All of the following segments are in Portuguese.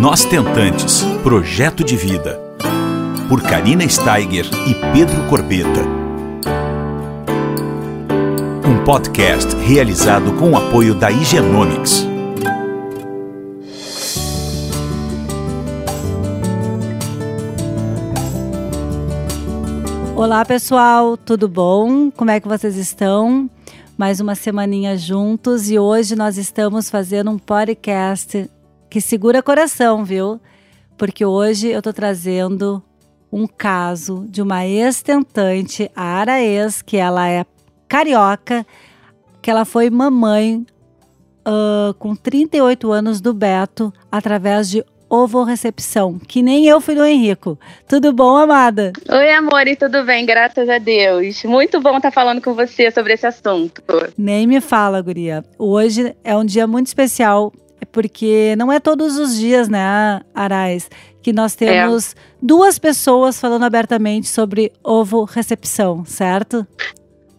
Nós Tentantes Projeto de Vida. Por Karina Steiger e Pedro Corbeta. Um podcast realizado com o apoio da Higienomics. Olá pessoal, tudo bom? Como é que vocês estão? Mais uma semaninha juntos e hoje nós estamos fazendo um podcast que segura coração, viu? Porque hoje eu tô trazendo um caso de uma ex-tentante, a Araês, que ela é carioca, que ela foi mamãe uh, com 38 anos do Beto através de ovorecepção, que nem eu fui do Henrico. Tudo bom, amada? Oi, amor, e tudo bem, graças a Deus. Muito bom estar falando com você sobre esse assunto. Nem me fala, guria. Hoje é um dia muito especial porque não é todos os dias, né, Arais, que nós temos é. duas pessoas falando abertamente sobre ovo recepção, certo?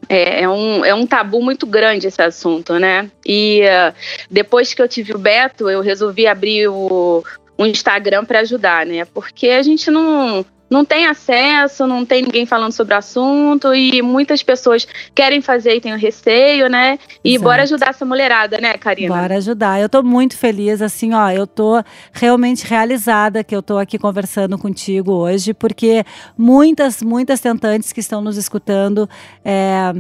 É, é, um, é um tabu muito grande esse assunto, né? E uh, depois que eu tive o Beto, eu resolvi abrir o, o Instagram para ajudar, né? Porque a gente não, não tem acesso, não tem ninguém falando sobre o assunto e muitas pessoas querem fazer e têm receio, né? E Exato. bora ajudar essa mulherada, né, Karina? Bora ajudar. Eu tô muito feliz, assim, ó, eu tô realmente realizada que eu tô aqui conversando contigo hoje, porque muitas, muitas tentantes que estão nos escutando é,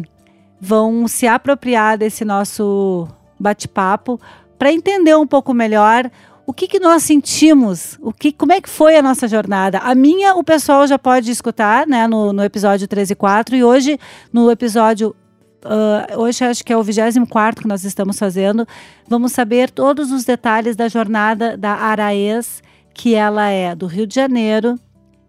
vão se apropriar desse nosso bate-papo para entender um pouco melhor o que, que nós sentimos, o que, como é que foi a nossa jornada. A minha, o pessoal já pode escutar, né, no, no episódio 13 e 4, e hoje, no episódio Uh, hoje acho que é o 24 que nós estamos fazendo. Vamos saber todos os detalhes da jornada da Araês, que ela é do Rio de Janeiro.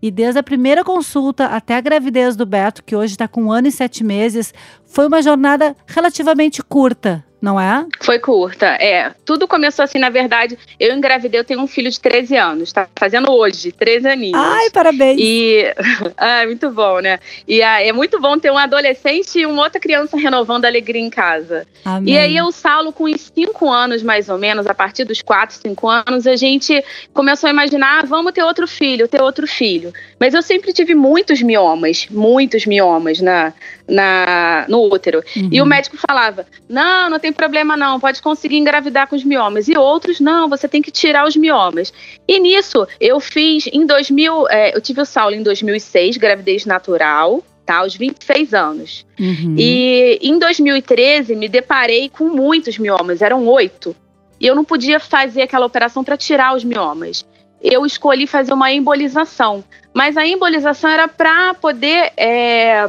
E desde a primeira consulta até a gravidez do Beto, que hoje está com um ano e sete meses, foi uma jornada relativamente curta, não é? Foi curta, é. Tudo começou assim, na verdade, eu engravidei, eu tenho um filho de 13 anos, tá fazendo hoje, 13 aninhos. Ai, parabéns! E, ah, muito bom, né? E ah, é muito bom ter um adolescente e uma outra criança renovando a alegria em casa. Amém. E aí o Saulo, com uns 5 anos mais ou menos, a partir dos 4, 5 anos, a gente começou a imaginar, ah, vamos ter outro filho, ter outro filho. Mas eu sempre tive muitos miomas, muitos miomas na, na, no útero. Uhum. E o médico falava: não, não tem problema não, pode conseguir engravidar com os miomas. E outros, não, você tem que tirar os miomas. E nisso, eu fiz em 2000, é, eu tive o Saulo em 2006, gravidez natural. Tá, aos 26 anos. Uhum. E em 2013 me deparei com muitos miomas, eram oito. E eu não podia fazer aquela operação para tirar os miomas. Eu escolhi fazer uma embolização. Mas a embolização era para poder é,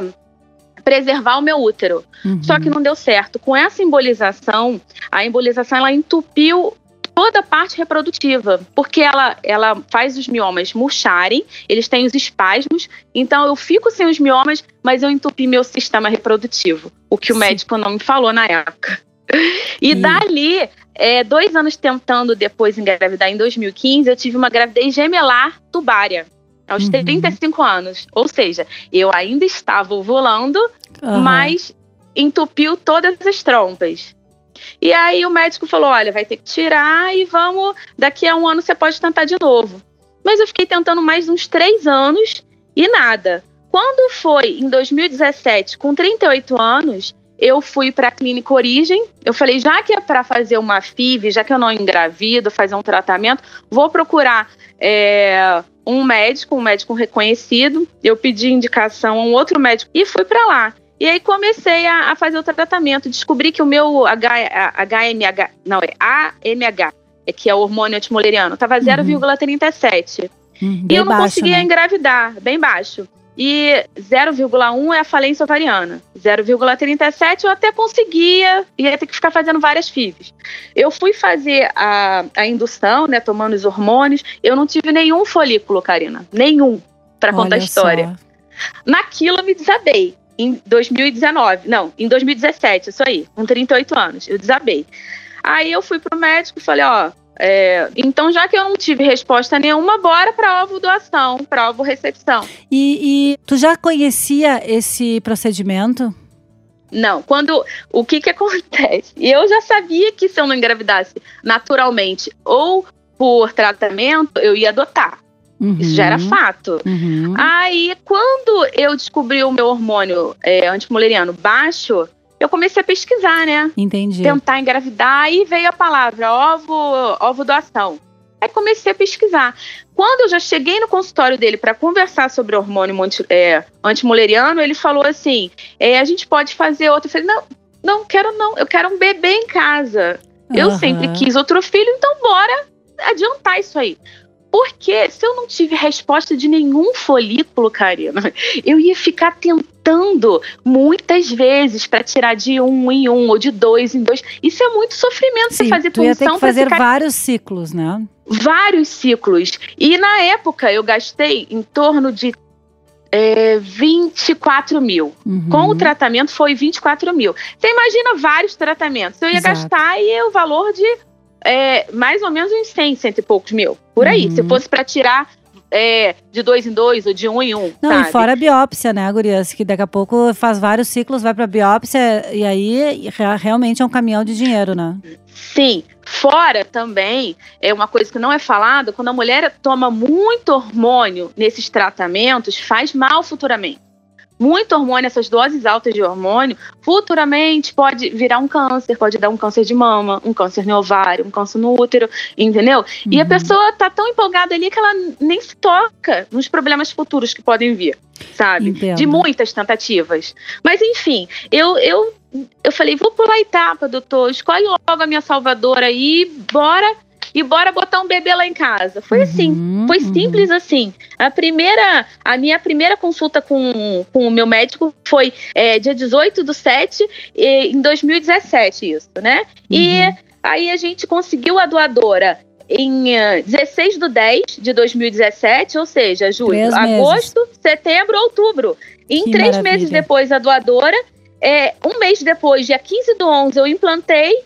preservar o meu útero. Uhum. Só que não deu certo. Com essa embolização, a embolização ela entupiu toda a parte reprodutiva, porque ela, ela faz os miomas murcharem, eles têm os espasmos, então eu fico sem os miomas, mas eu entupi meu sistema reprodutivo, o que Sim. o médico não me falou na época. E Sim. dali, é, dois anos tentando depois engravidar, em 2015, eu tive uma gravidez gemelar tubária aos uhum. 35 anos. Ou seja, eu ainda estava ovulando, uhum. mas entupiu todas as trompas. E aí o médico falou: olha, vai ter que tirar e vamos. Daqui a um ano você pode tentar de novo. Mas eu fiquei tentando mais uns três anos e nada. Quando foi em 2017, com 38 anos, eu fui para a clínica Origem. Eu falei, já que é para fazer uma FIV, já que eu não engravido, fazer um tratamento, vou procurar é, um médico, um médico reconhecido. Eu pedi indicação a um outro médico e fui para lá. E aí comecei a, a, fazer o tratamento. Descobri que o meu H, HMH, não, é AMH, é que é o hormônio antimoleriano, estava 0,37. Uhum, e eu não baixo, conseguia né? engravidar, bem baixo e 0,1 é a falência ovariana. 0,37 eu até conseguia, ia ter que ficar fazendo várias FIVs. Eu fui fazer a, a indução, né, tomando os hormônios, eu não tive nenhum folículo, Karina. Nenhum, para contar a história. Só. Naquilo eu me desabei. Em 2019, não, em 2017, isso aí, com 38 anos, eu desabei. Aí eu fui pro médico e falei, ó, é, então, já que eu não tive resposta nenhuma, bora para ovo doação, para ovo recepção. E, e, tu já conhecia esse procedimento? Não. Quando o que que acontece? Eu já sabia que se eu não engravidasse naturalmente ou por tratamento, eu ia adotar. Uhum. Isso já era uhum. fato. Uhum. Aí, quando eu descobri o meu hormônio é, antimuleriano baixo, eu comecei a pesquisar, né? Entendi. Tentar engravidar e veio a palavra ovo, ovo doação. Aí comecei a pesquisar. Quando eu já cheguei no consultório dele para conversar sobre o hormônio é, antimuleriano, ele falou assim: é, a gente pode fazer outro. Eu falei: não, não quero não, eu quero um bebê em casa. Uhum. Eu sempre quis outro filho, então bora adiantar isso aí. Porque se eu não tive resposta de nenhum folículo, Karina, eu ia ficar tentando muitas vezes para tirar de um em um ou de dois em dois. Isso é muito sofrimento Sim, você fazer tu ia ter que fazer ficar... vários ciclos, né? Vários ciclos. E na época eu gastei em torno de é, 24 mil. Uhum. Com o tratamento foi 24 mil. Você imagina vários tratamentos. Eu ia Exato. gastar aí o valor de é, mais ou menos uns 100, cento e poucos mil. Por aí. Uhum. Se fosse para tirar é, de dois em dois ou de um em um. Não, sabe? e fora a biópsia, né, Gurias? Que daqui a pouco faz vários ciclos, vai pra biópsia e aí realmente é um caminhão de dinheiro, né? Sim. Fora também, é uma coisa que não é falada, quando a mulher toma muito hormônio nesses tratamentos, faz mal futuramente muito hormônio, essas doses altas de hormônio, futuramente pode virar um câncer, pode dar um câncer de mama, um câncer no ovário, um câncer no útero, entendeu? Uhum. E a uhum. pessoa tá tão empolgada ali que ela nem se toca nos problemas futuros que podem vir, sabe? Entendo. De muitas tentativas. Mas enfim, eu, eu, eu falei, vou pular a etapa, doutor, escolhe logo a minha salvadora aí, bora e bora botar um bebê lá em casa. Foi assim, uhum, assim, foi uhum. simples assim. A primeira, a minha primeira consulta com, com o meu médico foi é, dia 18 do 7, em 2017, isso, né? Uhum. E aí a gente conseguiu a doadora em uh, 16 do 10 de 2017, ou seja, julho, agosto, setembro, outubro. Em que três maravilha. meses depois, a doadora. É, um mês depois, dia 15 do 11, eu implantei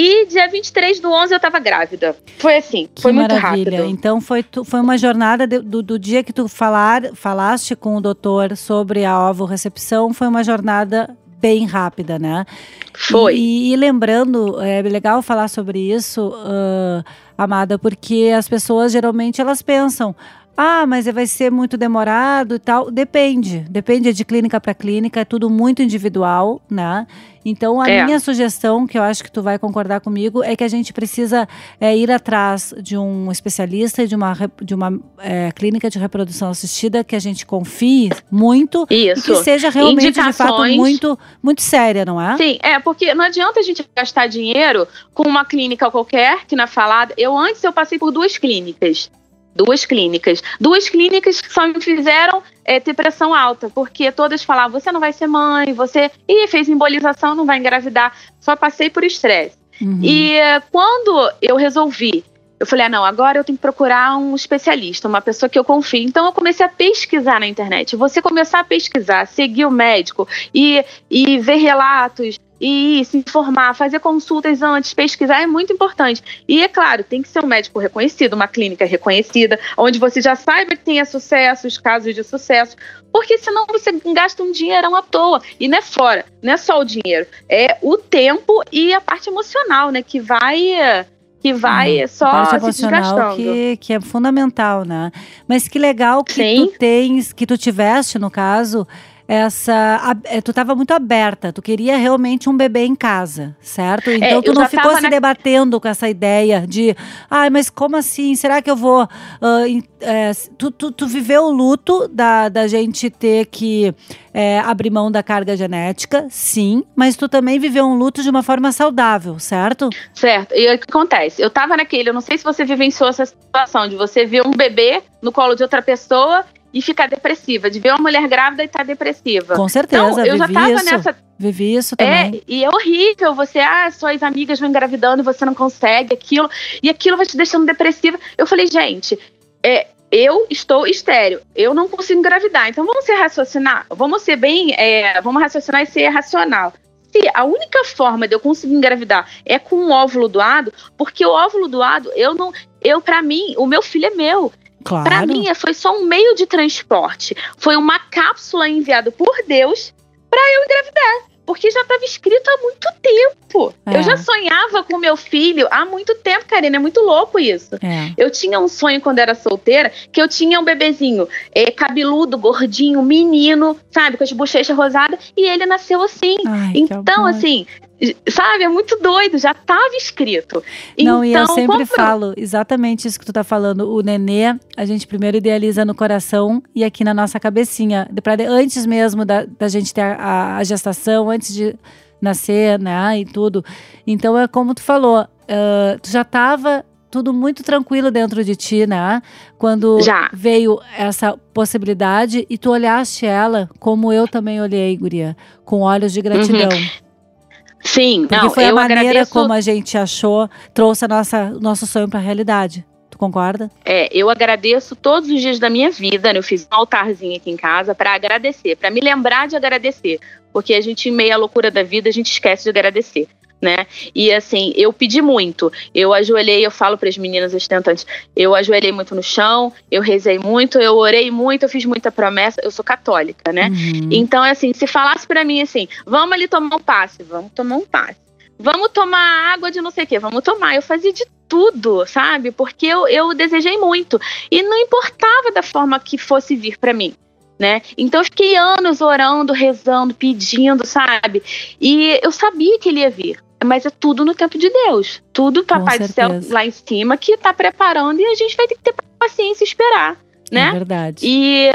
e dia 23 do 11 eu tava grávida. Foi assim, que foi muito maravilha. rápido. Então foi, foi uma jornada de, do, do, dia que tu falar, falaste com o doutor sobre a ovo-recepção, foi uma jornada bem rápida, né? Foi. E, e lembrando, é legal falar sobre isso, uh, Amada, porque as pessoas geralmente elas pensam, ah, mas vai ser muito demorado e tal. Depende. Depende de clínica para clínica, é tudo muito individual, né? Então, a é. minha sugestão, que eu acho que tu vai concordar comigo, é que a gente precisa é, ir atrás de um especialista de uma, de uma é, clínica de reprodução assistida que a gente confie muito Isso. e que seja realmente, de fato, muito, muito séria, não é? Sim, é, porque não adianta a gente gastar dinheiro com uma clínica qualquer, que na falada. Eu antes eu passei por duas clínicas duas clínicas. Duas clínicas que só me fizeram é, ter pressão alta, porque todas falavam: você não vai ser mãe, você. Ih, fez embolização, não vai engravidar. Só passei por estresse. Uhum. E é, quando eu resolvi eu falei, ah, não, agora eu tenho que procurar um especialista, uma pessoa que eu confie. Então eu comecei a pesquisar na internet. Você começar a pesquisar, seguir o médico e, e ver relatos, e se informar, fazer consultas antes, pesquisar é muito importante. E é claro, tem que ser um médico reconhecido, uma clínica reconhecida, onde você já saiba que tenha sucesso, os casos de sucesso, porque senão você gasta um dinheirão à toa. E não é fora, não é só o dinheiro, é o tempo e a parte emocional, né, que vai que vai hum, só se desgastando. Que, que é fundamental, né? Mas que legal que Sim. tu tens, que tu tiveste, no caso, essa. É, tu estava muito aberta, tu queria realmente um bebê em casa, certo? É, então é, tu não ficou se na... debatendo com essa ideia de, ai, mas como assim? Será que eu vou. Uh, é, tu, tu, tu, viveu o luto da, da gente ter que é, abrir mão da carga genética, sim, mas tu também viveu um luto de uma forma saudável, certo? Certo. E o que acontece? Eu tava naquele, eu não sei se você vivenciou essa situação de você ver um bebê no colo de outra pessoa e ficar depressiva, de ver uma mulher grávida e estar tá depressiva. Com certeza, então, eu já tava isso. nessa. Vivi isso também. É, e é horrível você, ah, suas amigas vão engravidando e você não consegue aquilo, e aquilo vai te deixando depressiva. Eu falei, gente, é, eu estou estéreo, eu não consigo engravidar, então vamos ser raciocinar, vamos ser bem, é, vamos raciocinar e ser racional. Se a única forma de eu conseguir engravidar é com um óvulo doado, porque o óvulo doado, eu não, eu para mim, o meu filho é meu. Claro. Para mim, foi só um meio de transporte. Foi uma cápsula enviada por Deus para eu engravidar. porque já estava escrito há muito tempo. É. Eu já sonhava com meu filho há muito tempo, Karina. É muito louco isso. É. Eu tinha um sonho quando era solteira que eu tinha um bebezinho é, cabeludo, gordinho, menino, sabe, com as bochechas rosadas, e ele nasceu assim. Ai, então, assim, Sabe, é muito doido, já estava escrito. Não, então, e eu então, sempre falo exatamente isso que tu tá falando. O nenê, a gente primeiro idealiza no coração e aqui na nossa cabecinha. Pra, antes mesmo da, da gente ter a, a, gestação, antes de nascer, né, e tudo. Então é como tu falou, uh, tu já estava tudo muito tranquilo dentro de ti, né? Quando já. veio essa possibilidade e tu olhaste ela como eu também olhei, Guria, com olhos de gratidão. Uhum. Sim, Porque não, foi a maneira agradeço... como a gente achou, trouxe a nossa, nosso sonho para a realidade. Tu concorda? É, eu agradeço todos os dias da minha vida. Né? Eu fiz um altarzinho aqui em casa para agradecer, para me lembrar de agradecer. Porque a gente, em meio à loucura da vida, a gente esquece de agradecer né? E assim, eu pedi muito. Eu ajoelhei, eu falo para as meninas ostentantes, eu ajoelhei muito no chão, eu rezei muito, eu orei muito, eu fiz muita promessa. Eu sou católica, né? Uhum. Então, assim, se falasse para mim assim, vamos ali tomar um passe, vamos tomar um passe. Vamos tomar água de não sei o quê, vamos tomar. Eu fazia de tudo, sabe? Porque eu, eu desejei muito. E não importava da forma que fosse vir para mim. Né? Então eu fiquei anos orando, rezando, pedindo, sabe? E eu sabia que ele ia vir mas é tudo no tempo de Deus. Tudo Papai do Céu lá em cima que está preparando e a gente vai ter que ter paciência e esperar, né? É verdade. E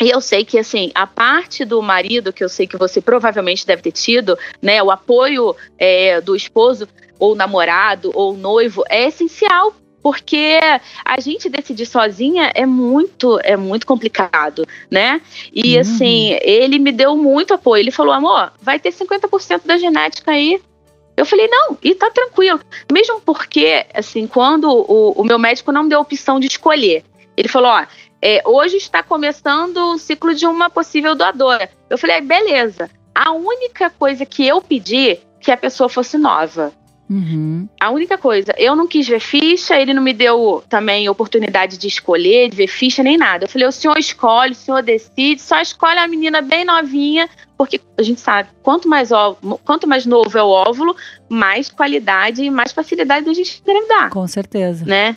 e eu sei que, assim, a parte do marido, que eu sei que você provavelmente deve ter tido, né? O apoio é, do esposo, ou namorado, ou noivo, é essencial. Porque a gente decidir sozinha é muito, é muito complicado, né? E uhum. assim, ele me deu muito apoio. Ele falou, amor, vai ter 50% da genética aí eu falei, não, e tá tranquilo. Mesmo porque, assim, quando o, o meu médico não me deu a opção de escolher, ele falou: ó, é, hoje está começando o ciclo de uma possível doadora. Eu falei, beleza. A única coisa que eu pedi que a pessoa fosse nova. Uhum. A única coisa, eu não quis ver ficha, ele não me deu também oportunidade de escolher, de ver ficha nem nada. Eu falei, o senhor escolhe, o senhor decide, só escolhe a menina bem novinha, porque a gente sabe, quanto mais, óvulo, quanto mais novo é o óvulo, mais qualidade e mais facilidade da gente engravidar. Com certeza. Né?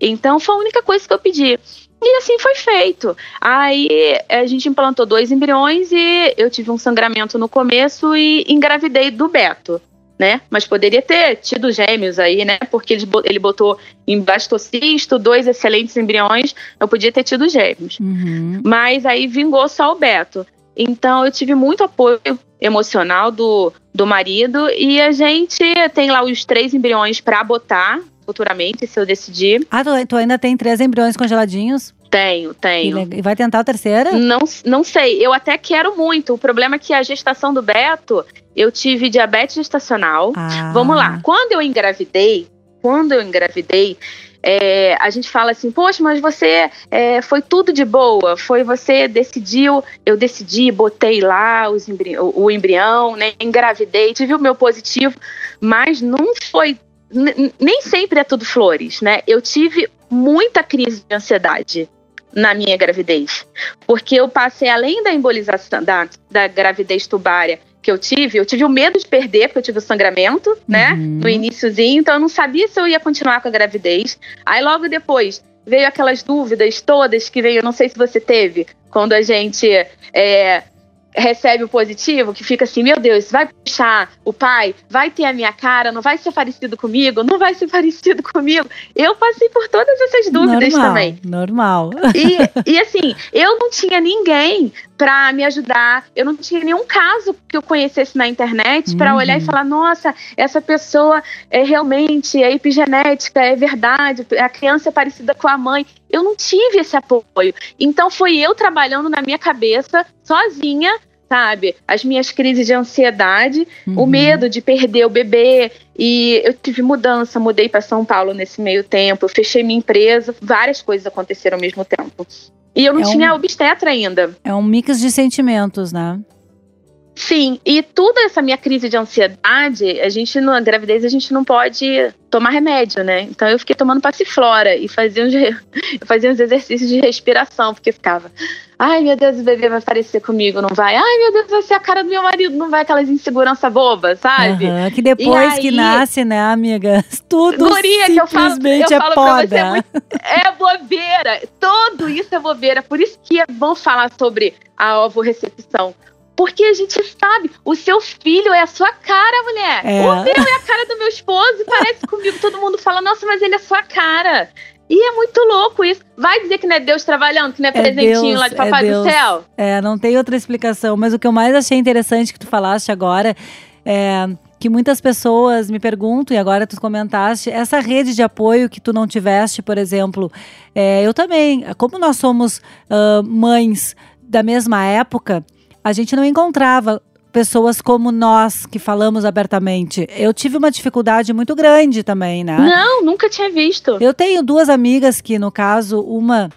Então foi a única coisa que eu pedi. E assim foi feito. Aí a gente implantou dois embriões e eu tive um sangramento no começo e engravidei do Beto né? Mas poderia ter tido gêmeos aí, né? Porque ele, ele botou em blastocisto dois excelentes embriões, eu podia ter tido gêmeos. Uhum. Mas aí vingou só o Beto. Então eu tive muito apoio emocional do, do marido e a gente tem lá os três embriões para botar futuramente, se eu decidir. Ah, tu, tu ainda tem três embriões congeladinhos? Tenho, tenho. E vai tentar a terceira? Não, não sei. Eu até quero muito. O problema é que a gestação do Beto, eu tive diabetes gestacional. Ah. Vamos lá. Quando eu engravidei, quando eu engravidei, é, a gente fala assim, poxa, mas você é, foi tudo de boa, foi você decidiu, eu decidi, botei lá os embri o, embrião, né, engravidei, tive o meu positivo, mas não foi, nem sempre é tudo flores, né? Eu tive muita crise de ansiedade na minha gravidez. Porque eu passei, além da embolização, da, da gravidez tubária que eu tive, eu tive o medo de perder, porque eu tive o sangramento, né? Uhum. No iníciozinho, então eu não sabia se eu ia continuar com a gravidez. Aí logo depois veio aquelas dúvidas todas que veio, não sei se você teve, quando a gente é, recebe o positivo, que fica assim, meu Deus, vai puxar o pai, vai ter a minha cara, não vai ser parecido comigo, não vai ser parecido comigo. Eu passei por todas essas dúvidas normal, também. Normal. E, e assim, eu não tinha ninguém para me ajudar, eu não tinha nenhum caso que eu conhecesse na internet para uhum. olhar e falar, nossa, essa pessoa é realmente é epigenética, é verdade, a criança é parecida com a mãe. Eu não tive esse apoio. Então foi eu trabalhando na minha cabeça, sozinha, sabe? As minhas crises de ansiedade, uhum. o medo de perder o bebê. E eu tive mudança, mudei para São Paulo nesse meio tempo, fechei minha empresa, várias coisas aconteceram ao mesmo tempo. E eu não é tinha um, obstetra ainda. É um mix de sentimentos, né? Sim, e toda essa minha crise de ansiedade, a gente na gravidez a gente não pode tomar remédio, né? Então eu fiquei tomando passiflora e fazia uns, fazia uns exercícios de respiração, porque ficava, ai meu Deus, o bebê vai aparecer comigo, não vai? Ai meu Deus, vai ser a cara do meu marido, não vai aquelas insegurança boba, sabe? Uhum, que depois aí, que nasce, né, amiga? Tudo guria, que eu falo, eu é falo poda. Pra você, é, muito, é bobeira, tudo isso é bobeira, por isso que é bom falar sobre a ovo recepção porque a gente sabe, o seu filho é a sua cara, mulher. É. O meu é a cara do meu esposo e parece comigo. Todo mundo fala, nossa, mas ele é sua cara. E é muito louco isso. Vai dizer que não é Deus trabalhando, que não é, é presentinho Deus, lá de Papai é do Céu? É, não tem outra explicação. Mas o que eu mais achei interessante que tu falaste agora é que muitas pessoas me perguntam, e agora tu comentaste, essa rede de apoio que tu não tiveste, por exemplo, é, eu também, como nós somos uh, mães da mesma época, a gente não encontrava pessoas como nós que falamos abertamente. Eu tive uma dificuldade muito grande também, né? Não, nunca tinha visto. Eu tenho duas amigas que, no caso, uma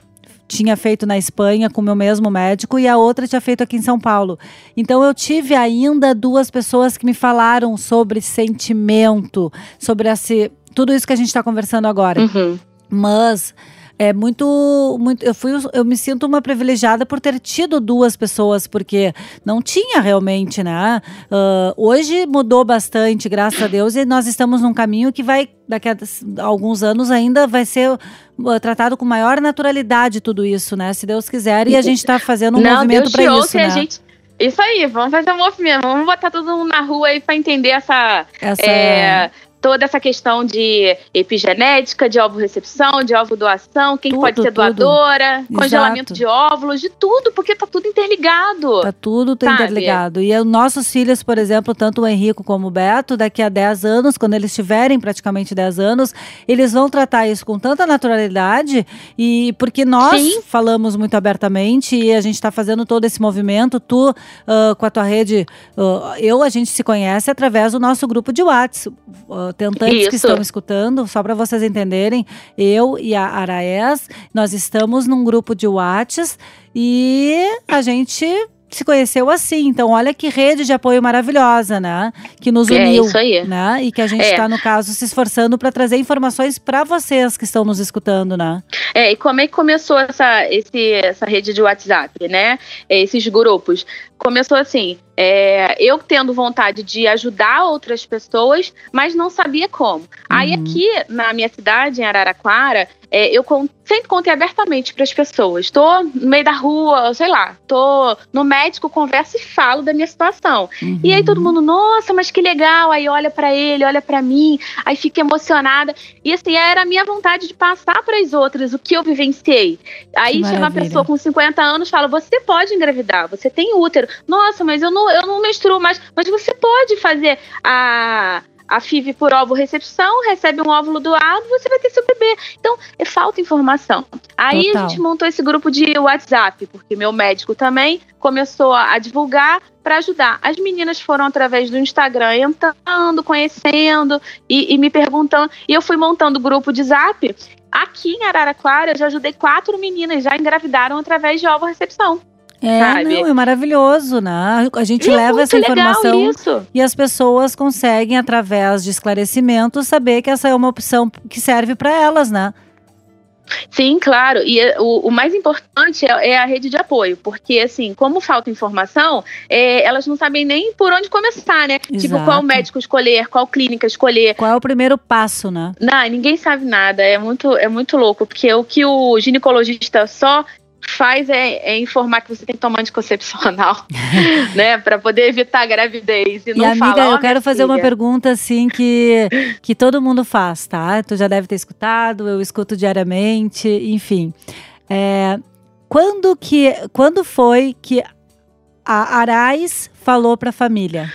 tinha feito na Espanha com o meu mesmo médico e a outra tinha feito aqui em São Paulo. Então eu tive ainda duas pessoas que me falaram sobre sentimento, sobre esse, tudo isso que a gente está conversando agora. Uhum. Mas é muito, muito eu fui, eu me sinto uma privilegiada por ter tido duas pessoas, porque não tinha realmente, né? Uh, hoje mudou bastante, graças a Deus, e nós estamos num caminho que vai daqui a alguns anos ainda vai ser uh, tratado com maior naturalidade tudo isso, né? Se Deus quiser, e a gente está fazendo um não, movimento para isso, né? Gente... Isso aí, vamos fazer um movimento, vamos botar todo mundo na rua aí para entender essa, essa... É, toda essa questão de epigenética, de ovo-recepção, de ovo-doação, quem tudo, pode ser doadora, tudo. congelamento Exato. de óvulos, de tudo, porque tá tudo interligado. Tá tudo tá interligado. E os nossos filhos, por exemplo, tanto o Henrico como o Beto, daqui a 10 anos, quando eles tiverem praticamente 10 anos, eles vão tratar isso com tanta naturalidade e porque nós Sim. falamos muito abertamente e a gente está fazendo todo esse movimento, tu uh, com a tua rede, uh, eu, a gente se conhece através do nosso grupo de WhatsApp. Uh, tentantes Isso. que estão escutando, só para vocês entenderem, eu e a Araés, nós estamos num grupo de Whats e a gente se conheceu assim. Então, olha que rede de apoio maravilhosa, né? Que nos é uniu. É isso aí. Né? E que a gente está, é. no caso, se esforçando para trazer informações para vocês que estão nos escutando, né? É, e como é que começou essa, esse, essa rede de WhatsApp, né? Esses grupos. Começou assim, é, eu tendo vontade de ajudar outras pessoas, mas não sabia como. Uhum. Aí aqui na minha cidade, em Araraquara, é, eu sempre contei abertamente para as pessoas. Estou no meio da rua, sei lá, estou no médico, converso e falo da minha situação. Uhum. E aí todo mundo, nossa, mas que legal. Aí olha para ele, olha para mim, aí fica emocionada. E assim, era a minha vontade de passar para as outras o que eu vivenciei. Aí chega uma pessoa com 50 anos fala: você pode engravidar, você tem útero. Nossa, mas eu não, eu não menstruo mais. Mas você pode fazer a a FIV por ovo recepção, recebe um óvulo doado, você vai ter seu bebê. Então, é falta informação. Aí Total. a gente montou esse grupo de WhatsApp, porque meu médico também começou a divulgar para ajudar. As meninas foram através do Instagram entrando, conhecendo e, e me perguntando. E eu fui montando o grupo de Zap. Aqui em Araraquara, eu já ajudei quatro meninas, já engravidaram através de ovo recepção. É, sabe? não, é maravilhoso, né? A gente é leva essa informação e as pessoas conseguem, através de esclarecimentos, saber que essa é uma opção que serve para elas, né? Sim, claro. E é, o, o mais importante é, é, a rede de apoio, porque assim, como falta informação, é, elas não sabem nem por onde começar, né? Exato. Tipo, qual médico escolher, qual clínica escolher. Qual é o primeiro passo, né? Não, ninguém sabe nada. É muito, é muito louco, porque o que o ginecologista só faz é, é, informar que você tem que tomar anticoncepcional, né, para poder evitar a gravidez e, e não amiga, falar, eu quero fazer filha. uma pergunta assim que que todo mundo faz, tá? Tu já deve ter escutado, eu escuto diariamente, enfim. É, quando que quando foi que a Arais falou para a família?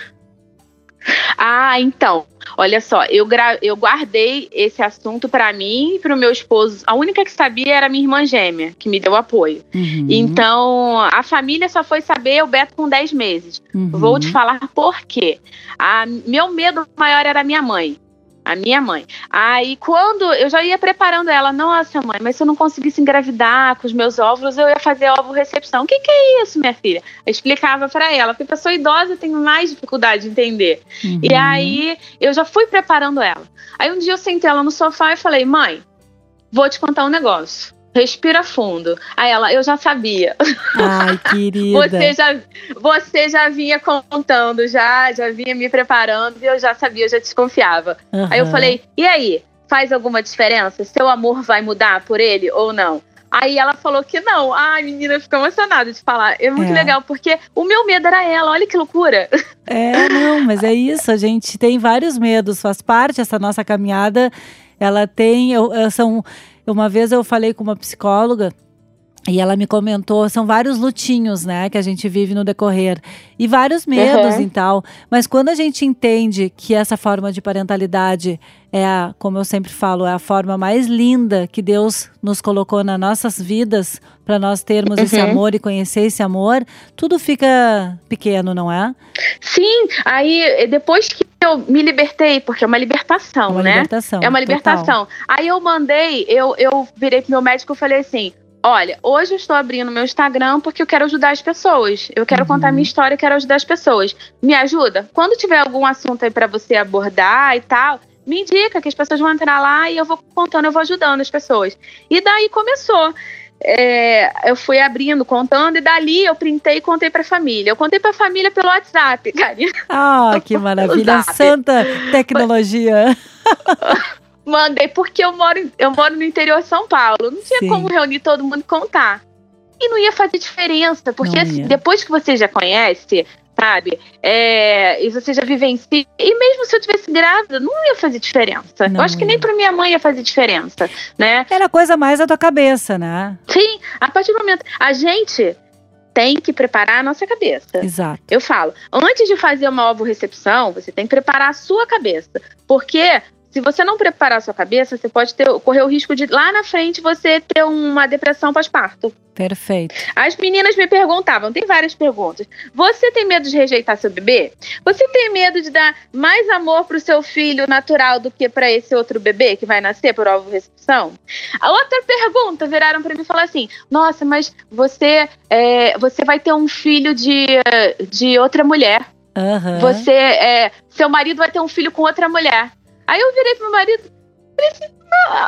Ah, então. Olha só, eu, gra eu guardei esse assunto para mim e para o meu esposo. A única que sabia era minha irmã gêmea, que me deu apoio. Uhum. Então, a família só foi saber o Beto com 10 meses. Uhum. Vou te falar por quê. A, meu medo maior era minha mãe. A minha mãe. Aí, quando eu já ia preparando ela, nossa, mãe, mas se eu não conseguisse engravidar com os meus óvulos, eu ia fazer ovo recepção. O que, que é isso, minha filha? Eu explicava para ela, porque pessoa idosa tem mais dificuldade de entender. Uhum. E aí, eu já fui preparando ela. Aí, um dia eu sentei ela no sofá e falei, mãe, vou te contar um negócio. Respira fundo. Aí ela, eu já sabia. Ai, querida. você, já, você já vinha contando, já, já vinha me preparando e eu já sabia, eu já desconfiava. Uhum. Aí eu falei, e aí? Faz alguma diferença? Seu amor vai mudar por ele ou não? Aí ela falou que não. Ai, menina, ficou emocionada de falar. É muito é. legal, porque o meu medo era ela. Olha que loucura. É, não, mas é isso. A gente tem vários medos, faz parte essa nossa caminhada. Ela tem, eu, são uma vez eu falei com uma psicóloga e ela me comentou, são vários lutinhos, né, que a gente vive no decorrer. E vários medos uhum. e tal. Mas quando a gente entende que essa forma de parentalidade é, a, como eu sempre falo, é a forma mais linda que Deus nos colocou nas nossas vidas para nós termos uhum. esse amor e conhecer esse amor, tudo fica pequeno, não é? Sim, aí depois que eu me libertei, porque é uma libertação, é uma né? Libertação, é uma libertação. Total. Aí eu mandei, eu, eu virei pro meu médico e falei assim: olha, hoje eu estou abrindo meu Instagram porque eu quero ajudar as pessoas. Eu quero uhum. contar minha história, eu quero ajudar as pessoas. Me ajuda? Quando tiver algum assunto aí para você abordar e tal, me indica que as pessoas vão entrar lá e eu vou contando, eu vou ajudando as pessoas. E daí começou é, eu fui abrindo, contando, e dali eu printei e contei pra família. Eu contei pra família pelo WhatsApp, Karina. Ah, que maravilha! Santa tecnologia! Mandei, porque eu moro, eu moro no interior de São Paulo. Não tinha Sim. como reunir todo mundo e contar. E não ia fazer diferença, porque assim, depois que você já conhece, sabe? É, e você já vivencia. E mesmo se eu tivesse grávida, não ia fazer diferença. Não eu acho que nem para minha mãe ia fazer diferença, né? Era coisa mais da tua cabeça, né? Sim, a partir do momento. A gente tem que preparar a nossa cabeça. Exato. Eu falo, antes de fazer uma ovo recepção, você tem que preparar a sua cabeça. Porque se você não preparar a sua cabeça, você pode ter, correr o risco de lá na frente você ter uma depressão pós-parto. Perfeito. As meninas me perguntavam, tem várias perguntas. Você tem medo de rejeitar seu bebê? Você tem medo de dar mais amor pro seu filho natural do que para esse outro bebê que vai nascer por ovo recepção? A outra pergunta viraram para mim e falaram assim: Nossa, mas você é, você vai ter um filho de, de outra mulher. Uhum. Você é, seu marido vai ter um filho com outra mulher. Aí eu virei pro meu marido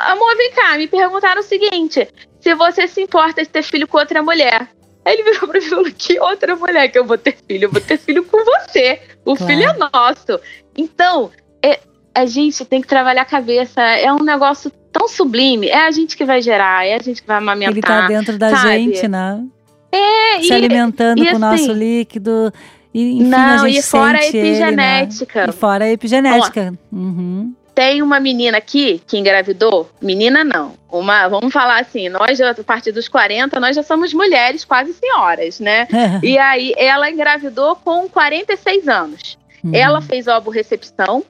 amor, vem cá, me perguntaram o seguinte: se você se importa de ter filho com outra mulher. Aí ele virou pra mim e falou: que outra mulher que eu vou ter filho? Eu vou ter filho com você. O claro. filho é nosso. Então, é, a gente tem que trabalhar a cabeça. É um negócio tão sublime. É a gente que vai gerar, é a gente que vai amamentar. Ele tá dentro da sabe? gente, né? É, Se e, alimentando e, com o assim, nosso líquido. E, enfim, não, a gente e fora a epigenética. Ele, né? E fora a epigenética. Uhum. Tem uma menina aqui que engravidou, menina não, uma, vamos falar assim, nós a partir dos 40, nós já somos mulheres, quase senhoras, né? e aí ela engravidou com 46 anos. Uhum. Ela fez recepção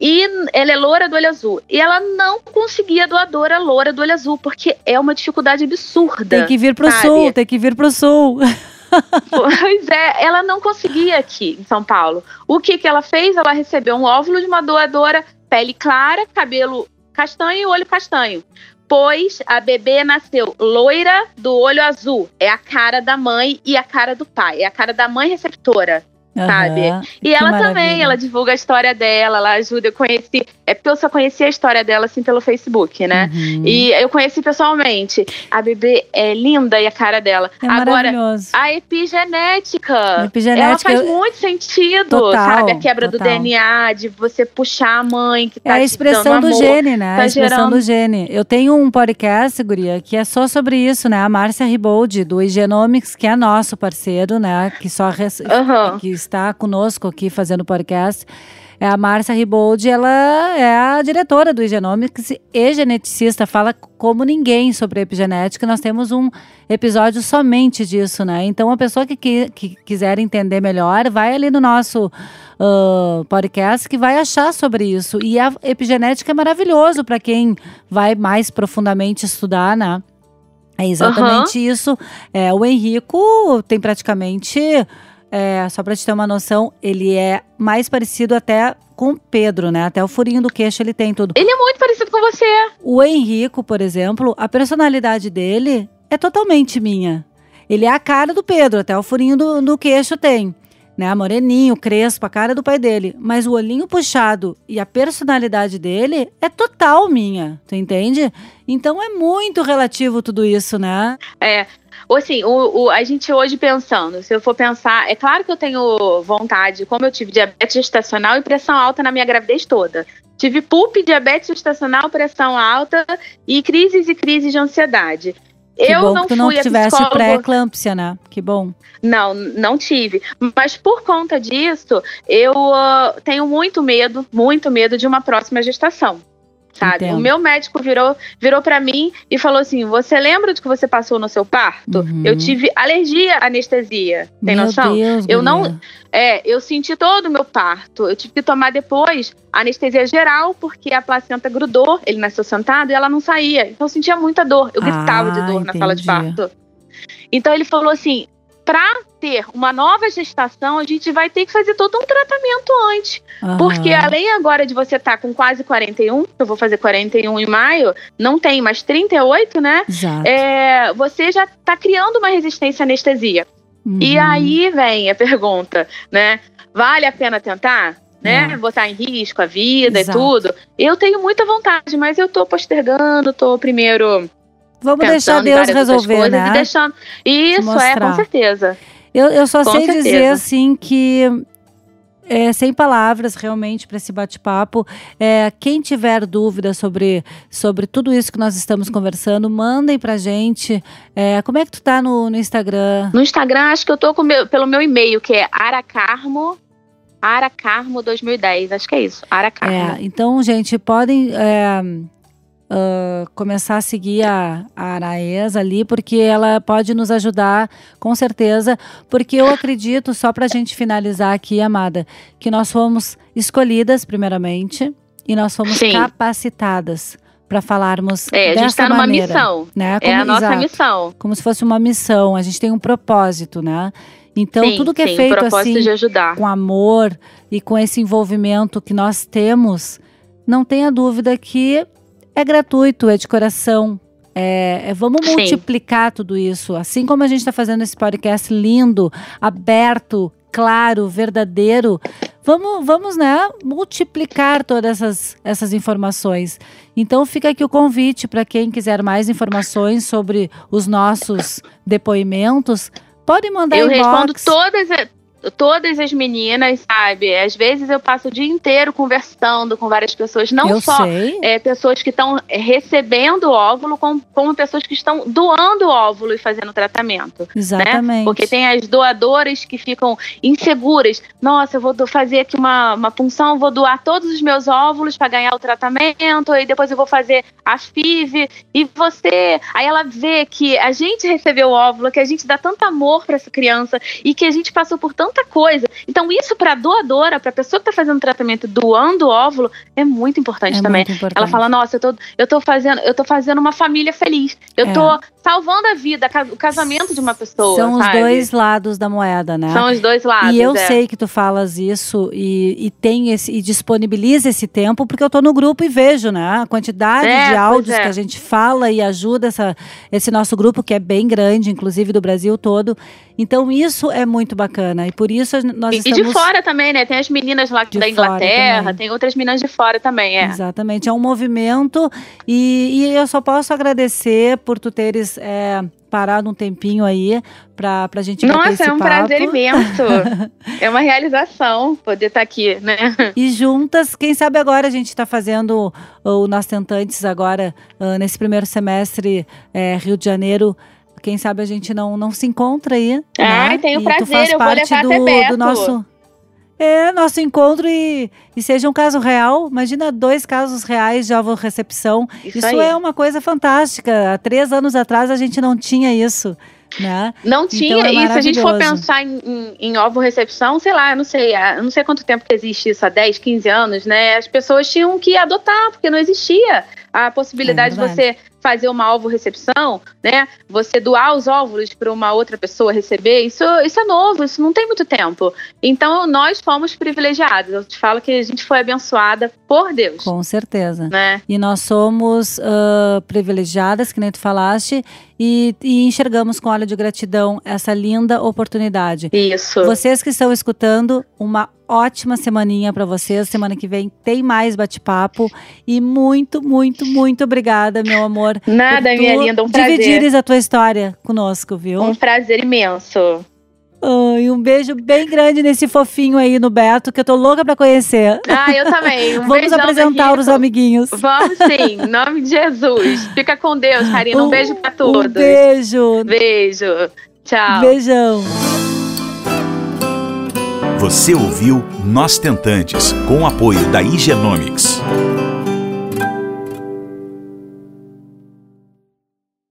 e ela é loura do olho azul. E ela não conseguia doadora loura do olho azul, porque é uma dificuldade absurda. Tem que vir pro sabe? sul, tem que vir pro sul. pois é, ela não conseguia aqui em São Paulo. O que, que ela fez? Ela recebeu um óvulo de uma doadora, pele clara, cabelo castanho e olho castanho. Pois a bebê nasceu loira do olho azul. É a cara da mãe e a cara do pai. É a cara da mãe receptora uhum, sabe? E ela maravilha. também, ela divulga a história dela, ela ajuda. Eu conheci, é porque eu só conhecia a história dela assim pelo Facebook, né? Uhum. E eu conheci pessoalmente. A bebê é linda e a cara dela. É Agora, a epigenética, epigenética ela faz muito sentido, total, sabe? A quebra total. do DNA, de você puxar a mãe que tá É a expressão do amor, gene, né? Tá a expressão gerando... do gene. Eu tenho um podcast, Guria, que é só sobre isso, né? A Márcia Riboldi, do Igenomics, que é nosso parceiro, né? Que só res... uhum. que está conosco aqui fazendo podcast. É a Márcia Riboldi, ela é a diretora do Egenomics e geneticista, fala como ninguém sobre epigenética. Nós temos um episódio somente disso, né? Então, a pessoa que, que, que quiser entender melhor, vai ali no nosso uh, podcast que vai achar sobre isso. E a epigenética é maravilhoso para quem vai mais profundamente estudar, né? É exatamente uhum. isso. É, o Henrico tem praticamente é, só para te ter uma noção, ele é mais parecido até com o Pedro, né? Até o furinho do queixo ele tem tudo. Ele é muito parecido com você. O Henrico, por exemplo, a personalidade dele é totalmente minha. Ele é a cara do Pedro, até o furinho do, do queixo tem né? Moreninho, crespo, a cara do pai dele. Mas o olhinho puxado e a personalidade dele é total minha, tu entende? Então é muito relativo tudo isso, né? É. Assim, o, o, a gente hoje pensando, se eu for pensar, é claro que eu tenho vontade, como eu tive diabetes gestacional e pressão alta na minha gravidez toda. Tive PUP, diabetes gestacional, pressão alta e crises e crises de ansiedade. Que eu bom não que tu não tivesse pré-eclâmpsia, né? Que bom. Não, não tive. Mas por conta disso, eu uh, tenho muito medo, muito medo de uma próxima gestação sabe? Entendo. O meu médico virou, virou para mim e falou assim: Você lembra do que você passou no seu parto? Uhum. Eu tive alergia à anestesia. Tem meu noção? Deus, eu não. É, eu senti todo o meu parto. Eu tive que tomar depois anestesia geral, porque a placenta grudou. Ele nasceu sentado e ela não saía. Então eu sentia muita dor. Eu gritava ah, de dor entendi. na sala de parto. Então ele falou assim: para ter uma nova gestação, a gente vai ter que fazer todo um tratamento antes. Uhum. Porque além agora de você estar tá com quase 41, eu vou fazer 41 em maio, não tem mais 38, né? É, você já está criando uma resistência à anestesia. Uhum. E aí vem a pergunta, né? Vale a pena tentar? Né? É. Botar em risco a vida Exato. e tudo. Eu tenho muita vontade, mas eu tô postergando, tô primeiro Vamos deixar Deus resolver, né? E deixando... Isso, é, com certeza. Eu, eu só com sei certeza. dizer, assim, que é, sem palavras realmente para esse bate-papo. É, quem tiver dúvida sobre, sobre tudo isso que nós estamos conversando, mandem pra gente. É, como é que tu tá no, no Instagram? No Instagram, acho que eu tô meu, pelo meu e-mail, que é aracarmo. Aracarmo 2010, acho que é isso. Aracarmo. É, então, gente, podem é, uh, começar a seguir a, a Araês ali, porque ela pode nos ajudar, com certeza. Porque eu acredito, só para a gente finalizar aqui, amada, que nós fomos escolhidas, primeiramente, e nós fomos Sim. capacitadas para falarmos é, a gente está numa missão. Né? Como, é a nossa exato, missão. Como se fosse uma missão. A gente tem um propósito, né? Então, sim, tudo que é sim, é feito assim, com amor e com esse envolvimento que nós temos, não tenha dúvida que é gratuito, é de coração. É, é, vamos Sim. multiplicar tudo isso. Assim como a gente está fazendo esse podcast lindo, aberto, claro, verdadeiro. Vamos, vamos né, multiplicar todas essas, essas informações. Então fica aqui o convite para quem quiser mais informações sobre os nossos depoimentos. Pode mandar Eu inbox. respondo todas, todas as meninas, sabe? Às vezes eu passo o dia inteiro conversando com várias pessoas, não eu só é, pessoas que estão recebendo óvulo, como, como, pessoas que estão doando óvulo e fazendo tratamento. Né? Exatamente. Né? Porque tem as doadoras que ficam inseguras. Nossa, eu vou fazer aqui uma, uma punção, vou doar todos os meus óvulos para ganhar o tratamento, e depois eu vou fazer a FIV. E você. Aí ela vê que a gente recebeu o óvulo, que a gente dá tanto amor para essa criança e que a gente passou por tanto tanta coisa. Então, isso para a doadora, para a pessoa que está fazendo tratamento doando óvulo, é muito importante é também. Muito importante. Ela fala: nossa, eu tô, eu tô fazendo, eu tô fazendo uma família feliz. Eu é. tô salvando a vida, o casamento de uma pessoa. São sabe? os dois lados da moeda, né? São os dois lados. E eu é. sei que tu falas isso e, e tem esse e disponibiliza esse tempo, porque eu tô no grupo e vejo, né? A quantidade é, de áudios é. que a gente fala e ajuda essa, esse nosso grupo, que é bem grande, inclusive do Brasil todo. Então, isso é muito bacana. E por isso nós e, estamos... E de fora também, né? Tem as meninas lá da Inglaterra, tem outras meninas de fora também, é. Exatamente. É um movimento e, e eu só posso agradecer por tu teres... É, parado um tempinho aí para a gente Nossa, é um papo. prazer imenso. é uma realização poder estar tá aqui, né? E juntas, quem sabe agora a gente está fazendo o Nós Tentantes agora, uh, nesse primeiro semestre, é, Rio de Janeiro, quem sabe a gente não, não se encontra aí. Ai, né? tenho e prazer, eu vou levar do, até do nosso é, nosso encontro e, e seja um caso real. Imagina dois casos reais de alvo recepção. Isso, isso é uma coisa fantástica. Há três anos atrás a gente não tinha isso. Né? Não então tinha, então é e se a gente for pensar em, em, em ovo recepção, sei lá, eu não sei, eu não sei quanto tempo que existe isso, há 10, 15 anos, né? As pessoas tinham que adotar, porque não existia a possibilidade é de você fazer uma ovo-recepção, né? Você doar os óvulos para uma outra pessoa receber, isso, isso é novo, isso não tem muito tempo. Então, nós fomos privilegiados. Eu te falo que a gente foi abençoada por Deus. Com certeza. Né? E nós somos uh, privilegiadas, que nem tu falaste, e, e, enxergamos com olho de gratidão essa linda oportunidade. Isso. Vocês que estão escutando, uma ótima semaninha para vocês. Semana que vem tem mais bate-papo. E muito, muito, muito obrigada, meu amor. Nada, minha linda, um prazer. Dividires a tua história conosco, viu? Um prazer imenso. Ai, um beijo bem grande nesse fofinho aí no Beto, que eu tô louca pra conhecer. Ah, eu também. Um Vamos apresentar os amiguinhos. Vamos sim, em nome de Jesus. Fica com Deus, Karina. Um, um beijo pra todos. Um beijo. Beijo. Tchau. Beijão. Você ouviu Nós Tentantes, com o apoio da Igenomics.